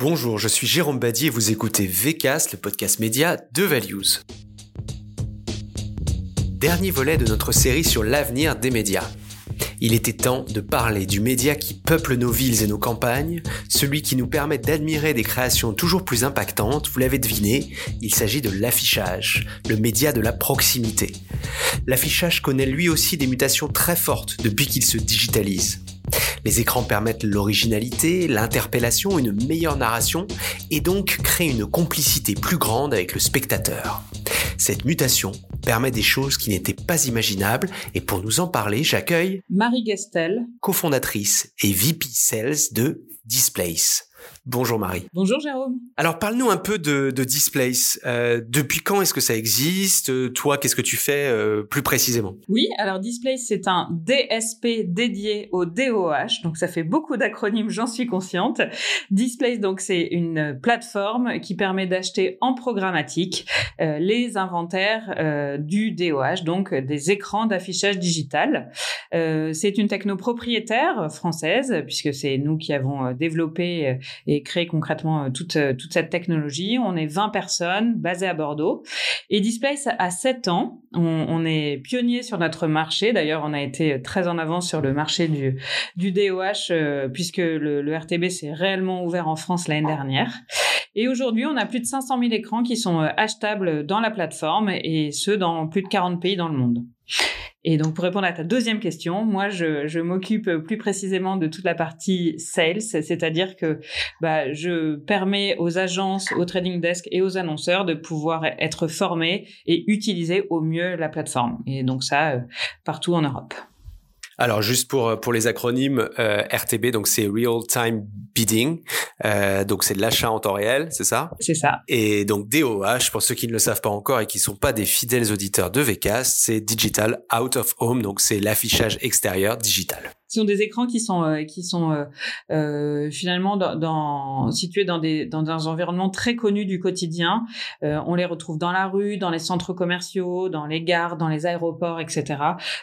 Bonjour, je suis Jérôme Badi et vous écoutez VCast, le podcast média de Values. Dernier volet de notre série sur l'avenir des médias. Il était temps de parler du média qui peuple nos villes et nos campagnes, celui qui nous permet d'admirer des créations toujours plus impactantes, vous l'avez deviné, il s'agit de l'affichage, le média de la proximité. L'affichage connaît lui aussi des mutations très fortes depuis qu'il se digitalise. Les écrans permettent l'originalité, l'interpellation, une meilleure narration et donc créent une complicité plus grande avec le spectateur. Cette mutation permet des choses qui n'étaient pas imaginables et pour nous en parler, j'accueille Marie Gestel, cofondatrice et VP Sales de Displace. Bonjour Marie. Bonjour Jérôme. Alors parle-nous un peu de, de Displace. Euh, depuis quand est-ce que ça existe? Toi, qu'est-ce que tu fais euh, plus précisément? Oui, alors Displace, c'est un DSP dédié au DOH, donc ça fait beaucoup d'acronymes, j'en suis consciente. Displace, donc c'est une plateforme qui permet d'acheter en programmatique euh, les inventaires du DOH, donc des écrans d'affichage digital. C'est une techno propriétaire française, puisque c'est nous qui avons développé et créer concrètement euh, toute, euh, toute cette technologie. On est 20 personnes basées à Bordeaux. Et Displace a 7 ans. On, est pionnier sur notre marché. D'ailleurs, on a été très en avance sur le marché du, du DOH euh, puisque le, le RTB s'est réellement ouvert en France l'année dernière. Et aujourd'hui, on a plus de 500 000 écrans qui sont achetables dans la plateforme et ce, dans plus de 40 pays dans le monde. Et donc, pour répondre à ta deuxième question, moi, je, je m'occupe plus précisément de toute la partie sales, c'est-à-dire que bah, je permets aux agences, aux trading desks et aux annonceurs de pouvoir être formés et utiliser au mieux la plateforme. Et donc ça, euh, partout en Europe. Alors juste pour euh, pour les acronymes euh, RTB, donc c'est Real Time Bidding, euh, donc c'est de l'achat en temps réel, c'est ça? C'est ça. Et donc DOH, pour ceux qui ne le savent pas encore et qui sont pas des fidèles auditeurs de VCast, c'est Digital Out of Home, donc c'est l'affichage extérieur digital. Ce sont des écrans qui sont euh, qui sont euh, euh, finalement situés dans des dans des environnements très connus du quotidien. On les retrouve dans la rue, dans les centres commerciaux, dans les gares, dans les aéroports, etc.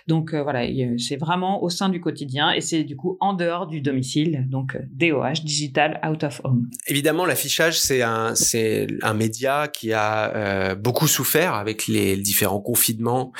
Donc voilà, c'est vraiment au sein du quotidien et c'est du coup en dehors du domicile. Donc DOH, digital out of home. Évidemment, l'affichage c'est un c'est un média qui a beaucoup souffert avec les différents confinements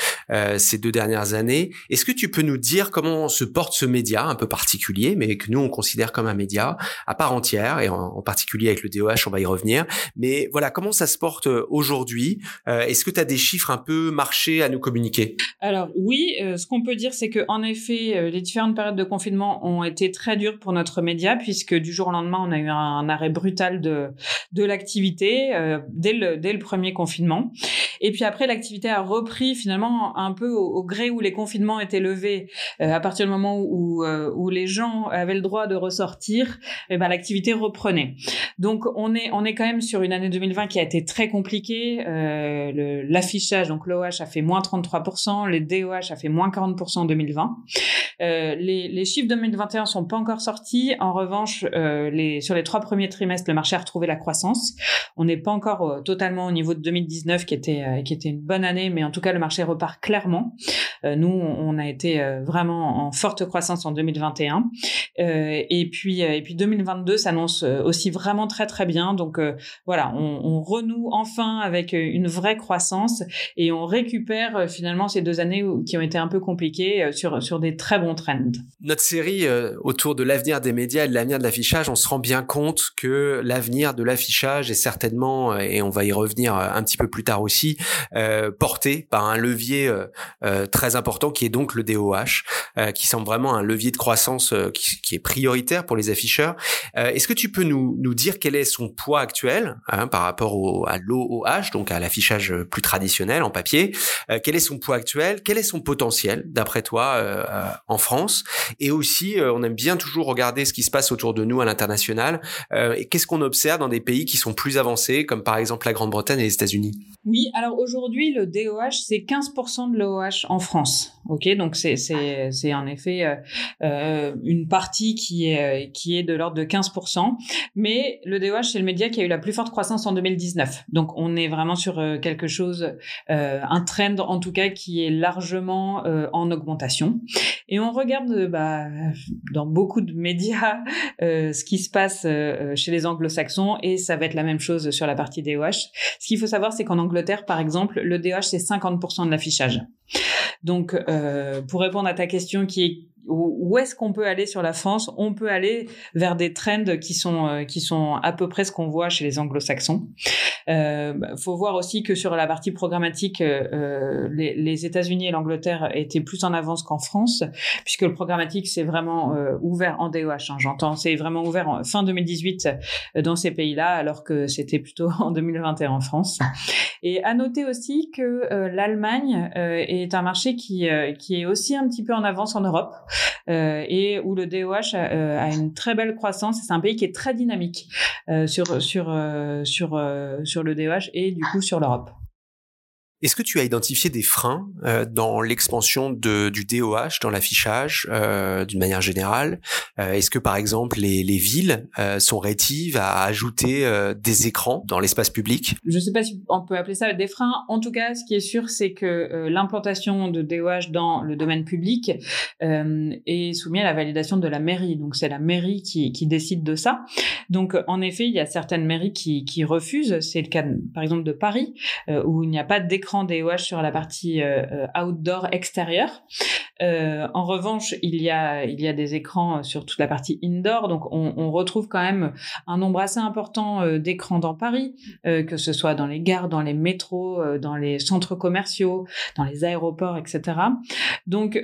ces deux dernières années. Est-ce que tu peux nous dire comment se porte ce un peu particulier, mais que nous on considère comme un média à part entière, et en, particulier avec le DOH, on va y revenir. Mais voilà, comment ça se porte euh, aujourd'hui? Euh, Est-ce que tu as des chiffres un peu marchés à nous communiquer? Alors oui, euh, ce qu'on peut dire, c'est que en effet, les différentes périodes de confinement ont été très dures pour notre média, puisque du jour au lendemain, on a eu un, arrêt brutal de de l'activité dès le dès le premier confinement. Et puis après, l'activité a repris finalement un peu au, gré où les confinements étaient levés, à partir du moment où euh, où, les gens avaient le droit de ressortir, eh ben l'activité reprenait. Donc on est on est quand même sur une année 2020 qui a été très compliquée. Euh, L'affichage, donc l'OH a fait moins 33%, les DOH a fait moins 40% en 2020. Euh, les, chiffres 2021 sont pas encore sortis. En revanche, euh, les, sur les trois premiers trimestres, le marché a retrouvé la croissance. On n'est pas encore euh, totalement au niveau de 2019, qui était euh, qui était une bonne année, mais en tout cas le marché repart clairement. nous, on a été vraiment en forte croissance en 2021, et puis et puis 2022 s'annonce aussi vraiment très très bien. Donc voilà, on, renoue enfin avec une vraie croissance et on récupère finalement ces deux années qui ont été un peu compliquées sur sur des très bons notre série euh, autour de l'avenir des médias et de l'avenir de l'affichage, on se rend bien compte que l'avenir de l'affichage est certainement, euh, et on va y revenir euh, un petit peu plus tard aussi, porté par un levier très important qui est donc le DOH, qui semble vraiment un levier de croissance qui, est prioritaire pour les afficheurs. Est-ce que tu peux nous, nous dire quel est son poids actuel hein, par rapport au, à l'OOH, donc à l'affichage plus traditionnel en papier Quel est son poids actuel Quel est son potentiel d'après toi en France? Et aussi, euh, on aime bien toujours regarder ce qui se passe autour de nous à l'international. Euh, et qu'est-ce qu'on observe dans des pays qui sont plus avancés, comme par exemple la Grande-Bretagne et les États-Unis? Alors aujourd'hui, le DOH, c'est 15% de l'OH en France. Ok, donc c'est c'est c'est en effet euh, euh, une partie qui est qui est de l'ordre de 15%. Mais le DOH, c'est le média qui a eu la plus forte croissance en 2019. Donc on est vraiment sur euh, quelque chose, euh, un trend en tout cas qui est largement euh, en augmentation. Et on regarde bah, dans beaucoup de médias ce qui se passe chez les anglo-saxons et ça va être la même chose sur la partie DOH. Ce qu'il faut savoir, c'est qu'en Angleterre, par exemple, le DOH, c'est 50% de l'affichage. Donc, euh, pour répondre à ta question qui est où est-ce qu'on peut aller sur la France? On peut aller vers des trends qui sont euh, qui sont à peu près ce qu'on voit chez les Anglo-Saxons. Euh, bah, faut voir aussi que sur la partie programmatique, euh, euh les, les États-Unis et l'Angleterre étaient plus en avance qu'en France, puisque le programmatique c'est vraiment euh, ouvert en DOH. Hein, J'entends, c'est vraiment ouvert en fin 2018 euh, dans ces pays-là, alors que c'était plutôt en 2021 en France. Et à noter aussi que l'Allemagne est un marché qui qui est aussi un petit peu en avance en Europe. Euh, et où le DOH a, a, une très belle croissance. C'est un pays qui est très dynamique euh, sur sur euh, sur sur le DOH et du coup sur l'Europe. Est-ce que tu as identifié des freins euh, dans l'expansion du DOH, dans l'affichage, euh, d'une manière générale? Euh, Est-ce que, par exemple, les, les villes sont rétives à ajouter des écrans dans l'espace public? Je ne sais pas si on peut appeler ça des freins. En tout cas, ce qui est sûr, c'est que l'implantation de DOH dans le domaine public est soumise à la validation de la mairie. Donc, c'est la mairie qui, qui, décide de ça. Donc, en effet, il y a certaines mairies qui, qui refusent. C'est le cas, par exemple, de Paris, où il n'y a pas d'écran écran DOH sur la partie euh, euh, outdoor extérieure. Euh, en revanche, il y a il y a des écrans sur toute la partie indoor, donc on, on retrouve quand même un nombre assez important d'écrans dans Paris, que ce soit dans les gares, dans les métros, dans les centres commerciaux, dans les aéroports, etc. Donc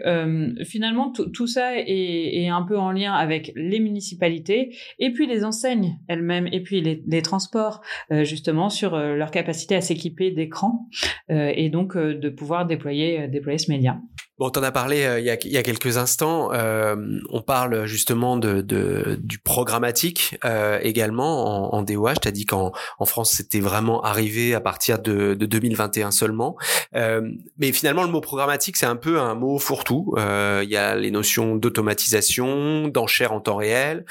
finalement tout, ça est, est, un peu en lien avec les municipalités et puis les enseignes elles-mêmes et puis les, les transports justement sur leur capacité à s'équiper d'écrans euh, et donc euh, de pouvoir déployer, euh, déployer ce média. Bon, t'en as parlé il, y a, il, y a, quelques instants. Euh, on parle justement de, de du programmatique euh, également en, en DOH. T'as dit qu'en en France c'était vraiment arrivé à partir de, de 2021 seulement. Euh, mais finalement, le mot programmatique c'est un peu un mot fourre-tout. Il y a les notions d'automatisation, d'enchères en temps réel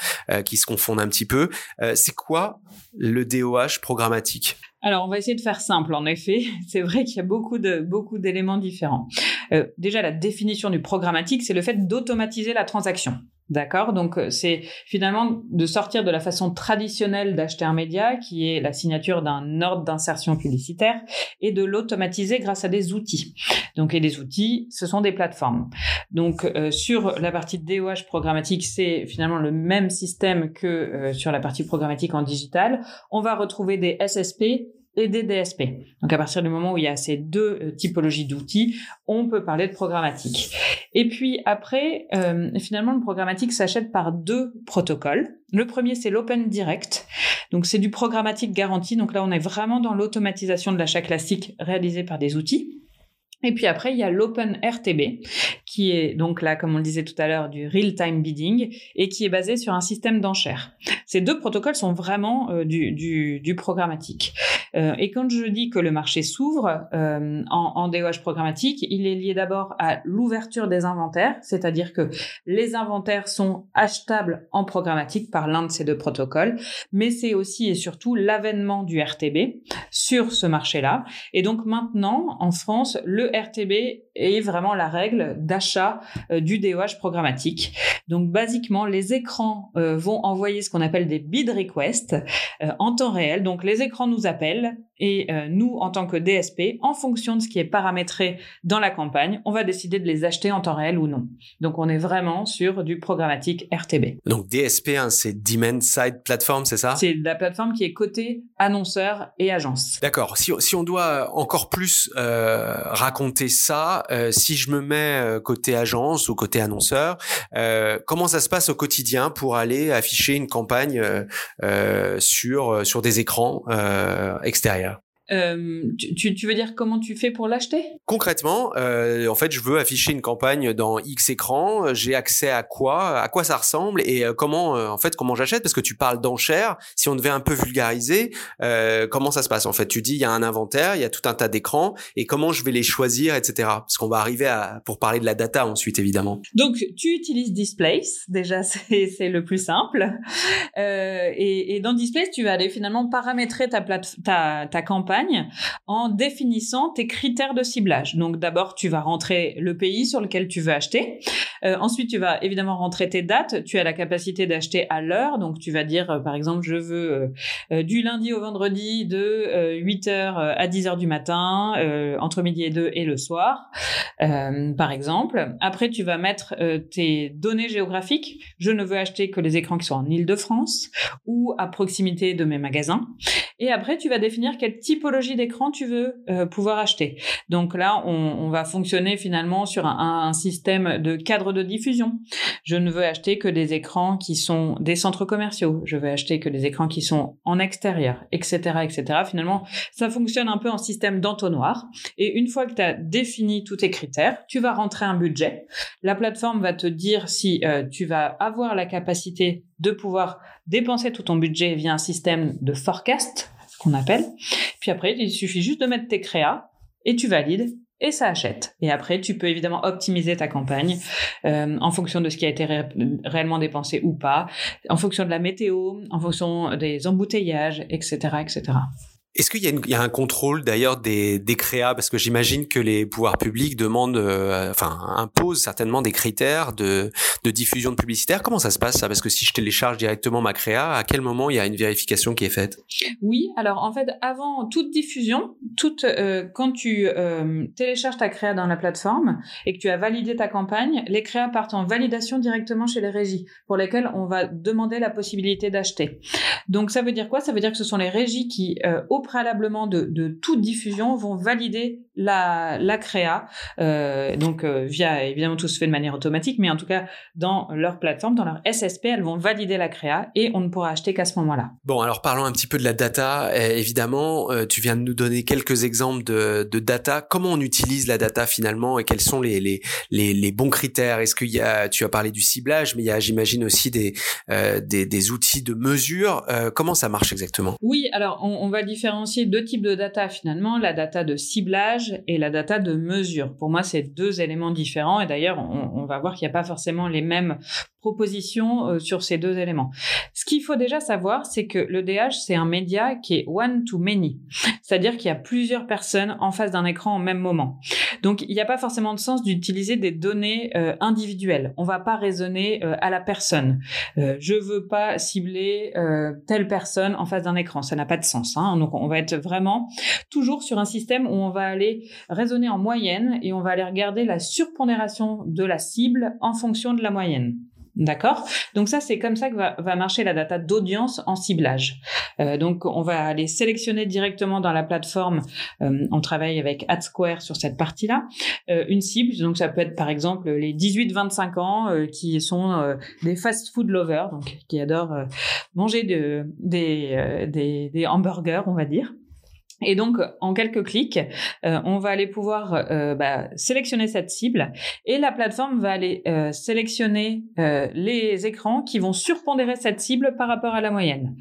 qui se confondent un petit peu. c'est quoi le DOH programmatique? Alors, on va essayer de faire simple. En effet, c'est vrai qu'il y a beaucoup de beaucoup d'éléments différents. Euh, déjà, la définition du programmatique, c'est le fait d'automatiser la transaction. D'accord Donc euh, c'est finalement de sortir de la façon traditionnelle d'acheter un média, qui est la signature d'un ordre d'insertion publicitaire, et de l'automatiser grâce à des outils. Donc et les outils, ce sont des plateformes. Donc euh, sur la partie DOH programmatique, c'est finalement le même système que euh, sur la partie programmatique en digital. On va retrouver des SSP et des DSP. Donc à partir du moment où il y a ces deux euh, typologies d'outils, on peut parler de programmatique. Et puis après, euh, finalement, le programmatique s'achète par deux protocoles. Le premier, c'est l'Open Direct. Donc c'est du programmatique garanti. Donc là, on est vraiment dans l'automatisation de l'achat classique réalisé par des outils. Et puis après, il y a l'Open RTB, qui est donc là, comme on le disait tout à l'heure, du real-time bidding et qui est basé sur un système d'enchères. Ces deux protocoles sont vraiment euh, du, du, programmatique. Euh, et quand je dis que le marché s'ouvre euh, en, en DOH programmatique, il est lié d'abord à l'ouverture des inventaires, c'est-à-dire que les inventaires sont achetables en programmatique par l'un de ces deux protocoles, mais c'est aussi et surtout l'avènement du RTB sur ce marché-là. Et donc maintenant, en France, le RTB est vraiment la règle d'achat euh, du DOH programmatique. Donc, basiquement, les écrans euh, vont envoyer ce qu'on appelle des bid requests euh, en temps réel. Donc, les écrans nous appellent et nous, en tant que DSP, en fonction de ce qui est paramétré dans la campagne, on va décider de les acheter en temps réel ou non. Donc, on est vraiment sur du programmatique RTB. Donc, DSP, hein, c'est Demand Side Platform, c'est ça? C'est la plateforme qui est côté annonceur et agence. D'accord. Si, si on doit encore plus raconter raconter ça euh, si je me mets euh, côté agence ou côté annonceur euh, Comment ça se passe au quotidien pour aller afficher une campagne sur sur des écrans extérieurs? Euh, tu, tu, veux dire comment tu fais pour l'acheter? Concrètement, euh, en fait, je veux afficher une campagne dans X écran. J'ai accès à quoi? À quoi ça ressemble? Et euh, comment, en fait, comment j'achète? Parce que tu parles d'enchères. Si on devait un peu vulgariser, euh, comment ça se passe? En fait, tu dis il y a un inventaire, il y a tout un tas d'écrans, et comment je vais les choisir, etc. Parce qu'on va arriver à pour parler de la data ensuite, évidemment. Donc, tu utilises Displace. Déjà, c'est le plus simple. et, et dans Displace, tu vas aller finalement paramétrer ta, plate, ta, ta campagne en définissant tes critères de ciblage. Donc d'abord, tu vas rentrer le pays sur lequel tu veux acheter. Euh, ensuite, tu vas évidemment rentrer tes dates. Tu as la capacité d'acheter à l'heure. Donc tu vas dire, euh, par exemple, je veux euh, du lundi au vendredi de 8h à 10h du matin, entre midi et 2 et le soir, par exemple. Après, tu vas mettre tes données géographiques. Je ne veux acheter que les écrans qui sont en Île-de-France ou à proximité de mes magasins. Et après, tu vas définir quelle typologie d'écran tu veux euh, pouvoir acheter. Donc là, on, va fonctionner finalement sur un, un, système de cadre de diffusion. Je ne veux acheter que des écrans qui sont des centres commerciaux. Je veux acheter que des écrans qui sont en extérieur, etc., etc. Finalement, ça fonctionne un peu en système d'entonnoir. Et une fois que tu as défini tous tes critères, tu vas rentrer un budget. La plateforme va te dire si euh, tu vas avoir la capacité de pouvoir dépenser tout ton budget via un système de forecast, qu'on appelle. Puis après, il suffit juste de mettre tes créas et tu valides et ça achète. Et après, tu peux évidemment optimiser ta campagne euh, en fonction de ce qui a été réellement dépensé ou pas, en fonction de la météo, en fonction des embouteillages, etc., etc. Est-ce qu'il y, a un contrôle d'ailleurs des, des créas? Parce que j'imagine que les pouvoirs publics demandent, euh, enfin imposent certainement des critères de, de diffusion de publicitaire. Comment ça se passe ça? Parce que si je télécharge directement ma créa, à quel moment il y a une vérification qui est faite? Oui, alors en fait, avant toute diffusion, toute euh, quand tu euh, télécharges ta créa dans la plateforme et que tu as validé ta campagne, les créas partent en validation directement chez les régies pour lesquelles on va demander la possibilité d'acheter. Donc ça veut dire quoi? Ça veut dire que ce sont les régies qui préalablement de, toute diffusion vont valider la, la créa. Euh, donc euh, via évidemment tout se fait de manière automatique, mais en tout cas dans leur plateforme, dans leur SSP, elles vont valider la créa et on ne pourra acheter qu'à ce moment-là. Bon, alors parlons un petit peu de la data. Eh, évidemment, euh, tu viens de nous donner quelques exemples de, de, data. Comment on utilise la data finalement et quels sont les, les, les, les bons critères? Est-ce qu'il y a, tu as parlé du ciblage, mais il y a, j'imagine aussi des, euh, des, des outils de mesure. Euh, comment ça marche exactement? Oui, alors on, on va différencier deux types de data finalement la data de ciblage et la data de mesure. Pour moi, c'est deux éléments différents et d'ailleurs, on, va voir qu'il n'y a pas forcément les mêmes propositions euh, sur ces deux éléments. Ce qu'il faut déjà savoir, c'est que le DH, c'est un média qui est one to many, c'est-à-dire qu'il y a plusieurs personnes en face d'un écran au même moment. Donc, il n'y a pas forcément de sens d'utiliser des données euh, individuelles. On va pas raisonner euh, à la personne. Euh, je veux pas cibler euh, telle personne en face d'un écran, ça n'a pas de sens. Hein. Donc, on va être vraiment toujours sur un système où on va aller raisonner en moyenne et on va aller regarder la surpondération de la cible en fonction de la moyenne. D'accord? Donc ça, c'est comme ça que va, va marcher la data d'audience en ciblage. Euh, donc on va aller sélectionner directement dans la plateforme, euh, on travaille avec AdSquare sur cette partie-là, euh, une cible, donc ça peut être par exemple les 18-25 ans euh, qui sont euh, des fast-food lovers, donc qui adorent euh, manger de, des, des, des hamburgers, on va dire. Et donc, en quelques clics, euh, on va aller pouvoir euh, bah, sélectionner cette cible et la plateforme va aller euh, sélectionner euh, les écrans qui vont surpondérer cette cible par rapport à la moyenne.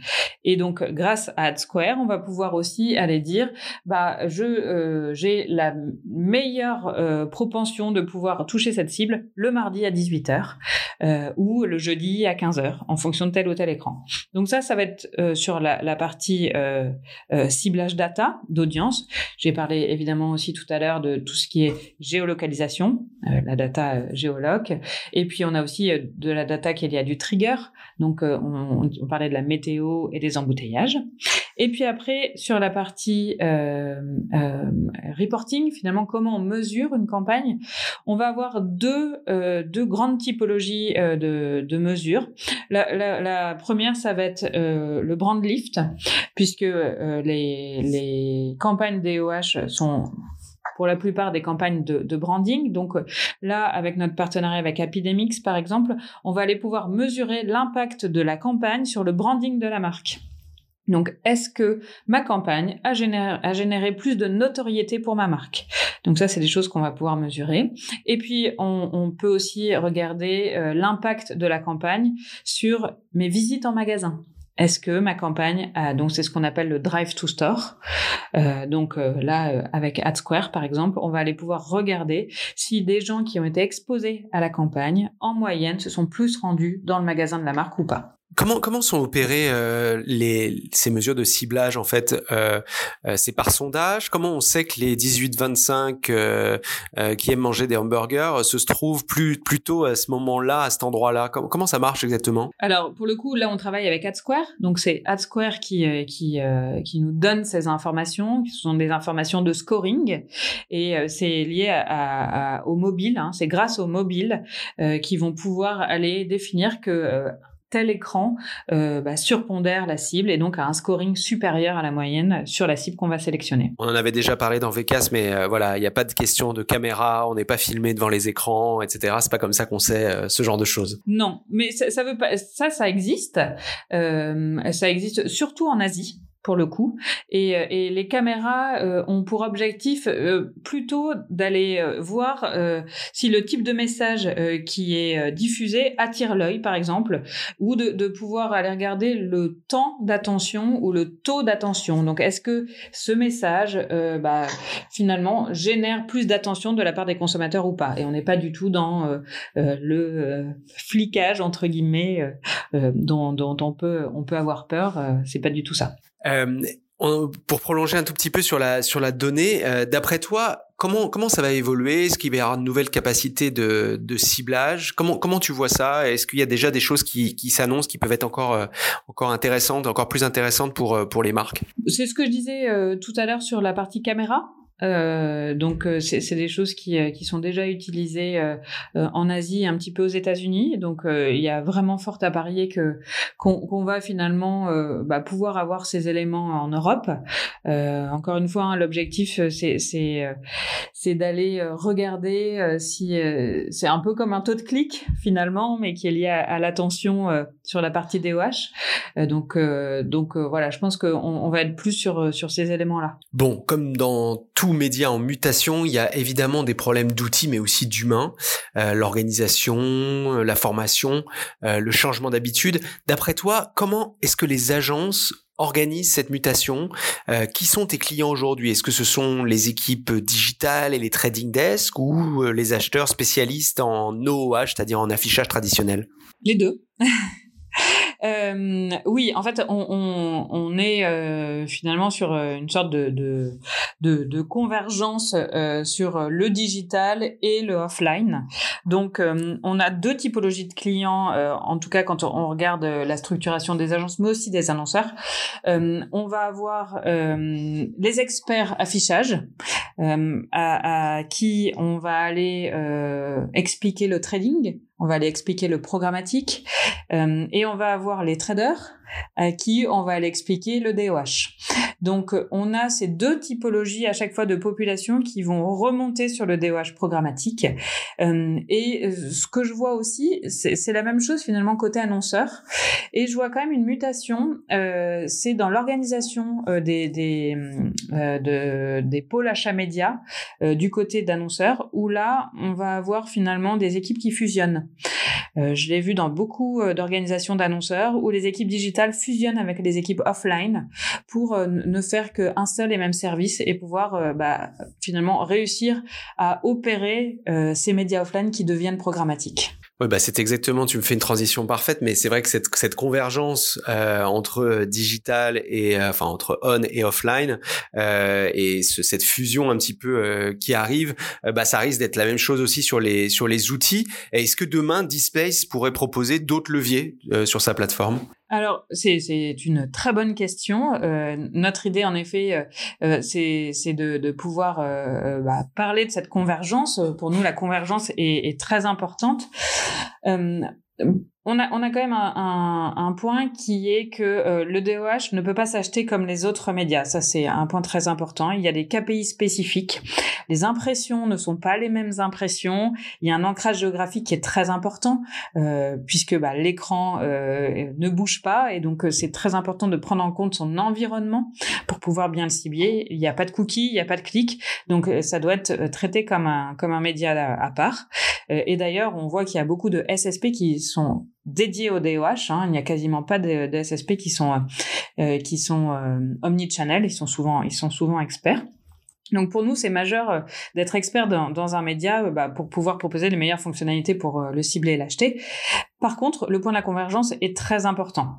Et donc, grâce à AdSquare, on va pouvoir aussi aller dire, bah, je euh, j'ai la meilleure euh, propension de pouvoir toucher cette cible le mardi à 18h ou le jeudi à 15h en fonction de tel ou tel écran. Donc ça, ça va être sur la, la partie ciblage data d'audience. J'ai parlé évidemment aussi tout à l'heure de tout ce qui est géolocalisation, euh, la data euh, géoloc. Et puis on a aussi euh, de la data qui est liée à du trigger. Donc on, on, parlait de la météo et des embouteillages. Et puis après sur la partie euh, euh, reporting, finalement comment on mesure une campagne, on va avoir deux deux grandes typologies de, de mesures. La, première ça va être le brand lift puisque les, les les campagnes DOH sont pour la plupart des campagnes de, de, branding. Donc là, avec notre partenariat avec Epidemics, par exemple, on va aller pouvoir mesurer l'impact de la campagne sur le branding de la marque. Donc, est-ce que ma campagne a généré, plus de notoriété pour ma marque? Donc ça, c'est des choses qu'on va pouvoir mesurer. Et puis, on, peut aussi regarder euh, l'impact de la campagne sur mes visites en magasin. Est-ce que ma campagne a, donc c'est ce qu'on appelle le drive to store. Euh, donc euh, là, avec AdSquare par exemple, on va aller pouvoir regarder si des gens qui ont été exposés à la campagne, en moyenne, se sont plus rendus dans le magasin de la marque ou pas. Comment comment sont opérées euh, les ces mesures de ciblage en fait euh, euh, C'est par sondage? Comment on sait que les 18-25 euh, euh, qui aiment manger des hamburgers se trouvent plus plutôt à ce moment-là, à cet endroit-là? Comment, comment ça marche exactement? Alors pour le coup, là on travaille avec AdSquare. Donc c'est AdSquare qui qui qui nous donne ces informations, qui sont des informations de scoring et c'est lié à, à, au mobile. Hein. C'est grâce au mobile qui vont pouvoir aller définir que tel écran euh, bah, surpondère la cible et donc a un scoring supérieur à la moyenne sur la cible qu'on va sélectionner. On en avait déjà parlé dans VCAS, mais euh, voilà, il n'y a pas de question de caméra, on n'est pas filmé devant les écrans, etc. C'est pas comme ça qu'on sait euh, ce genre de choses. Non, mais ça, ça veut pas, ça, ça existe. Euh, ça existe surtout en Asie pour le coup. Et, euh, et les caméras euh, ont pour objectif euh, plutôt d'aller voir si le type de message qui est diffusé attire l'œil, par exemple, ou de, de, pouvoir aller regarder le temps d'attention ou le taux d'attention. Donc, est-ce que ce message, bah, finalement, génère plus d'attention de la part des consommateurs ou pas? Et on n'est pas du tout dans le flicage entre guillemets dont, dont, on peut on peut avoir peur. C'est pas du tout ça. Euh, pour prolonger un tout petit peu sur la sur la donnée, euh, d'après toi, comment comment ça va évoluer? Est-ce qu'il va y avoir de nouvelles capacités de, de ciblage? Comment comment tu vois ça? Est-ce qu'il y a déjà des choses qui, qui s'annoncent qui peuvent être encore euh, encore intéressantes, encore plus intéressantes pour pour les marques? C'est ce que je disais tout à l'heure sur la partie caméra. Euh, donc euh, c'est des choses qui, euh, qui sont déjà utilisées euh, en Asie un petit peu aux États-Unis. Donc il y a vraiment fort à parier que qu'on va finalement bah, pouvoir avoir ces éléments en Europe. encore une fois, hein, l'objectif c'est c'est d'aller regarder si c'est un peu comme un taux de clic finalement, mais qui est lié à, l'attention sur la partie DOH. donc donc voilà, je pense qu'on on va être plus sur sur ces éléments là. Bon, comme dans tout médias en mutation, il y a évidemment des problèmes d'outils, mais aussi d'humains, euh, l'organisation, euh, la formation, euh, le changement d'habitude. D'après toi, comment est-ce que les agences organisent cette mutation? Qui sont tes clients aujourd'hui? Est-ce que ce sont les équipes digitales et les trading desks ou les acheteurs spécialistes en OOH, c'est-à-dire en affichage traditionnel? Les deux. Euh, oui, en fait, on, on, on est euh, finalement sur euh, une sorte de, de, de, de convergence euh, sur le digital et le offline. Donc, euh, on a deux typologies de clients, en tout cas quand on regarde la structuration des agences, mais aussi des annonceurs. on va avoir les experts affichage, à, à, qui on va aller expliquer le trading on va aller expliquer le programmatique. Euh, et on va avoir les traders à qui on va aller expliquer le DOH. Donc on a ces deux typologies à chaque fois de population qui vont remonter sur le DOH programmatique. Euh, et euh, ce que je vois aussi, c'est la même chose finalement côté annonceur. Et je vois quand même une mutation, euh, c'est dans l'organisation euh, des, des, de, des pôles achats médias du côté d'annonceurs, où là on va avoir finalement des équipes qui fusionnent. Euh, je l'ai vu dans beaucoup euh, d'organisations d'annonceurs où les équipes digitales fusionnent avec les équipes offline pour euh, ne faire qu'un seul et même service et pouvoir bah, finalement réussir à opérer ces médias offline qui deviennent programmatiques. Oui, bah c'est exactement. Tu me fais une transition parfaite, mais c'est vrai que cette, cette convergence euh, entre digital et euh, enfin entre on et offline euh, et ce, cette fusion un petit peu euh, qui arrive, euh, bah ça risque d'être la même chose aussi sur les sur les outils. Est-ce que demain Dispace pourrait proposer d'autres leviers sur sa plateforme? Alors, c'est, une très bonne question. Euh, notre idée, en effet, euh, euh c'est, de, pouvoir euh, bah, parler de cette convergence. Pour nous, la convergence est, est très importante on a, on a quand même un, un, point qui est que euh, le DOH ne peut pas s'acheter comme les autres médias. Ça, c'est un point très important. Il y a des KPI spécifiques. Les impressions ne sont pas les mêmes impressions. Il y a un ancrage géographique qui est très important euh, puisque bah, l'écran euh, ne bouge pas et donc c'est très important de prendre en compte son environnement pour pouvoir bien le cibler. Il n'y a pas de cookies, il n'y a pas de clics, donc ça doit être traité comme un comme un média à, à part. et d'ailleurs, on voit qu'il y a beaucoup de SSP qui sont dédiés au DOH. Hein. Il n'y a quasiment pas de, de SSP qui sont euh, euh, qui sont euh, omnichannel. Ils sont souvent ils sont souvent experts. Donc pour nous, c'est majeur euh, d'être expert dans, dans, un média bah, pour pouvoir proposer les meilleures fonctionnalités pour le cibler et l'acheter. Par contre, le point de la convergence est très important.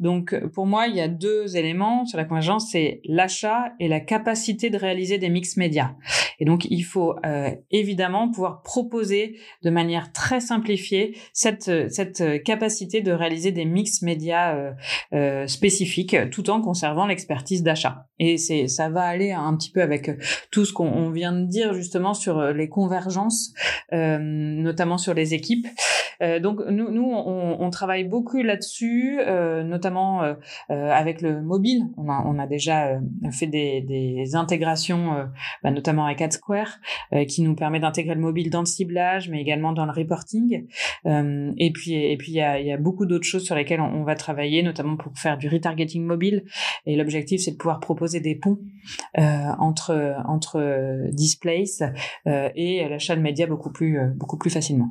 Donc, pour moi, il y a deux éléments sur la convergence, c'est l'achat et la capacité de réaliser des mix médias. Et donc, il faut euh, évidemment pouvoir proposer de manière très simplifiée cette, cette capacité de réaliser des mix médias euh, euh, spécifiques, tout en conservant l'expertise d'achat. Et c'est, ça va aller un petit peu avec tout ce qu'on vient de dire justement sur les convergences, notamment sur les équipes. donc, nous, nous on, travaille beaucoup là-dessus, euh, notamment euh, euh, avec le mobile. On a, déjà fait des, intégrations, bah, notamment avec AdSquare, qui nous permet d'intégrer le mobile dans le ciblage, mais également dans le reporting. et puis, et puis il y a, beaucoup d'autres choses sur lesquelles on, va travailler, notamment pour faire du retargeting mobile. Et l'objectif, c'est de pouvoir proposer des ponts entre entre displays et l'achat de médias beaucoup plus beaucoup plus facilement.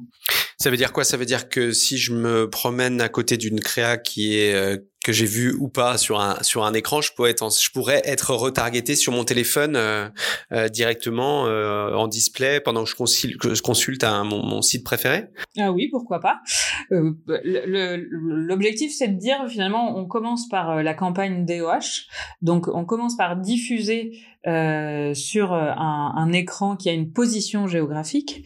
Ça veut dire quoi? Ça veut dire que si je me promène à côté d'une créa qui est euh, que j'ai vue ou pas sur un sur un écran, je pourrais être je pourrais être retargeté sur mon téléphone euh, euh, directement en display pendant que je consulte, que je consulte un, mon, mon, site préféré? Ah oui, pourquoi pas. L'objectif c'est de dire finalement on commence par la campagne DOH, donc on commence par diffuser euh, sur euh, un, un, écran qui a une position géographique.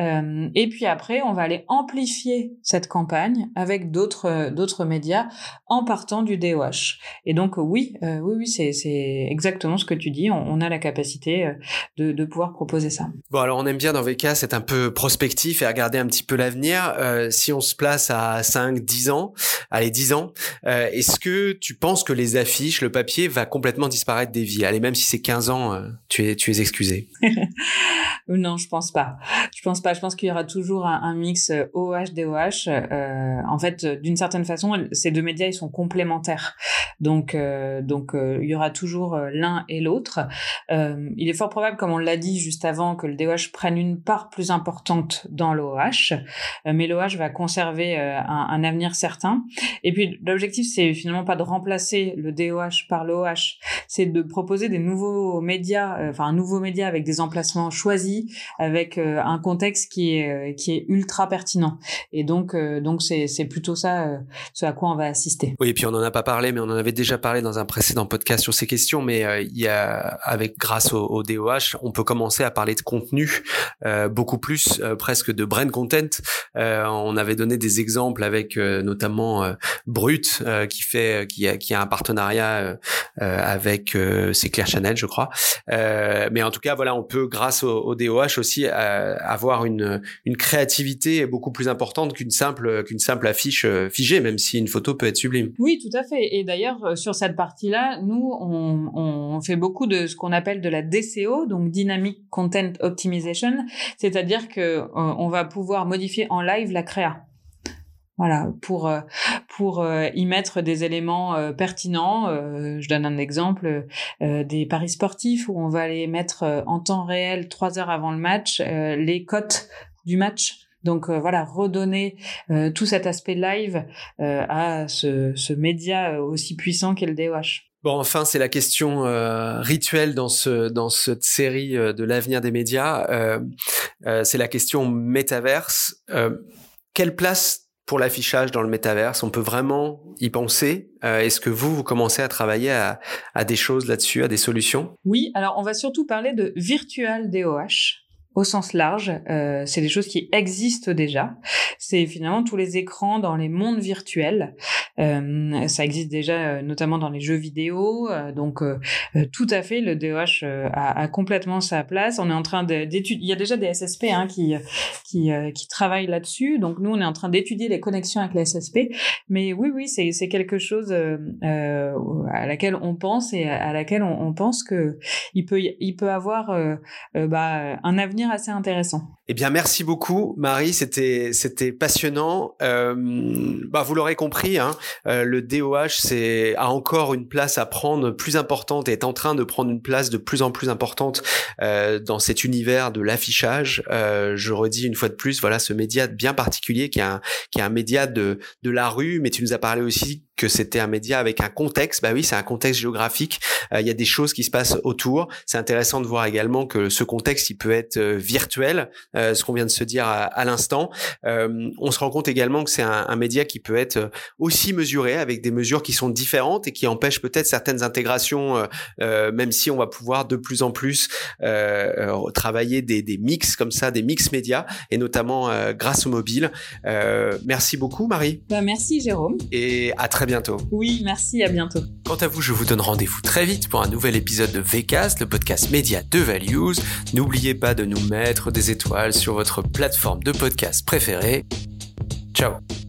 Euh, et puis après, on va aller amplifier cette campagne avec d'autres d'autres médias en partant du DOH. Et donc oui, oui, oui, c'est c'est exactement ce que tu dis. On, on a la capacité de, de pouvoir proposer ça. Bon, alors on aime bien dans VK, c'est un peu prospectif et regarder un petit peu l'avenir. si on se place à 5, 10 ans, allez 10 ans, est-ce que tu penses que les affiches, le papier va complètement disparaître des vies Allez, même si c'est 15 ans, euh, tu es, tu es excusé. non, je pense pas. Je pense pas. Je pense qu'il y aura toujours un, mix OH-DOH. Euh, euh, en fait, d'une certaine façon, ces deux médias, ils sont complémentaires. Donc, donc il y aura toujours l'un et l'autre. il est fort probable, comme on l'a dit juste avant, que le DOH prenne une part plus importante dans l'OH, mais l'OH va conserver un, un, avenir certain. Et puis, l'objectif, c'est finalement pas de remplacer le DOH par l'OH, c'est de proposer des nouveaux média, euh, enfin un nouveau média avec des emplacements choisis, avec euh, un contexte qui est euh, qui est ultra pertinent. Et donc donc c'est plutôt ça ce à quoi on va assister. Oui, et puis on en a pas parlé, mais on en avait déjà parlé dans un précédent podcast sur ces questions. Mais il y a avec grâce au, au, DOH, on peut commencer à parler de contenu beaucoup plus presque de brand content. on avait donné des exemples avec notamment Brut qui fait qui a qui a un partenariat avec c'est Claire Chanel, je crois euh, mais en tout cas, voilà, on peut, grâce au, DOH aussi, euh, avoir une, une créativité beaucoup plus importante qu'une simple, qu'une simple affiche euh, figée, même si une photo peut être sublime. Oui, tout à fait. Et d'ailleurs, sur cette partie-là, nous, on, on fait beaucoup de ce qu'on appelle de la DCO, donc Dynamic Content Optimization, c'est-à-dire que on va pouvoir modifier en live la créa. Voilà, pour euh, pour euh, y mettre des éléments euh, pertinents. je donne un exemple des paris sportifs où on va aller mettre en temps réel trois heures avant le match les cotes du match. Donc voilà, redonner tout cet aspect live à ce, média aussi puissant qu'est le DOH. Bon, enfin, c'est la question rituelle dans ce dans cette série de l'avenir des médias. c'est la question métaverse. quelle place pour l'affichage dans le métaverse On peut vraiment y penser. Euh, Est-ce que vous, vous commencez à travailler à, à des choses là-dessus, à des solutions? Oui, alors on va surtout parler de virtual DOH au sens large. Euh, c'est des choses qui existent déjà. C'est finalement tous les écrans dans les mondes virtuels. Euh, ça existe déjà, euh, notamment dans les jeux vidéo. Donc, tout à fait, le DOH a, a, complètement sa place. On est en train d'étudier. Il y a déjà des SSP hein, qui qui, qui travaillent là-dessus. Donc, nous, on est en train d'étudier les connexions avec les SSP. Mais oui, oui, c'est c'est quelque chose à laquelle on pense et à, laquelle on, on, pense que il peut il peut avoir bah, un avenir assez intéressant. Eh bien, merci beaucoup, Marie. C'était c'était passionnant. Euh, bah, vous l'aurez compris, hein, euh, le DOH c'est a encore une place à prendre plus importante et est en train de prendre une place de plus en plus importante euh, dans cet univers de l'affichage. Euh, je redis une fois de plus, voilà, ce média bien particulier qui est un qui est un média de de la rue, mais tu nous as parlé aussi que c'était un média avec un contexte. Bah oui, c'est un contexte géographique. Euh, il y a des choses qui se passent autour. C'est intéressant de voir également que ce contexte, il peut être virtuel, euh, ce qu'on vient de se dire à, l'instant. on se rend compte également que c'est un, un, média qui peut être aussi mesuré avec des mesures qui sont différentes et qui empêchent peut-être certaines intégrations, même si on va pouvoir de plus en plus travailler des, des, mix comme ça, des mix médias, et notamment grâce au mobile. merci beaucoup, Marie. Bah, merci, Jérôme. Et à très bientôt. Oui, merci, à bientôt. Quant à vous, je vous donne rendez-vous très vite pour un nouvel épisode de VCast, le podcast média de Values. N'oubliez pas de nous mettre des sur votre plateforme de podcast préférée. Ciao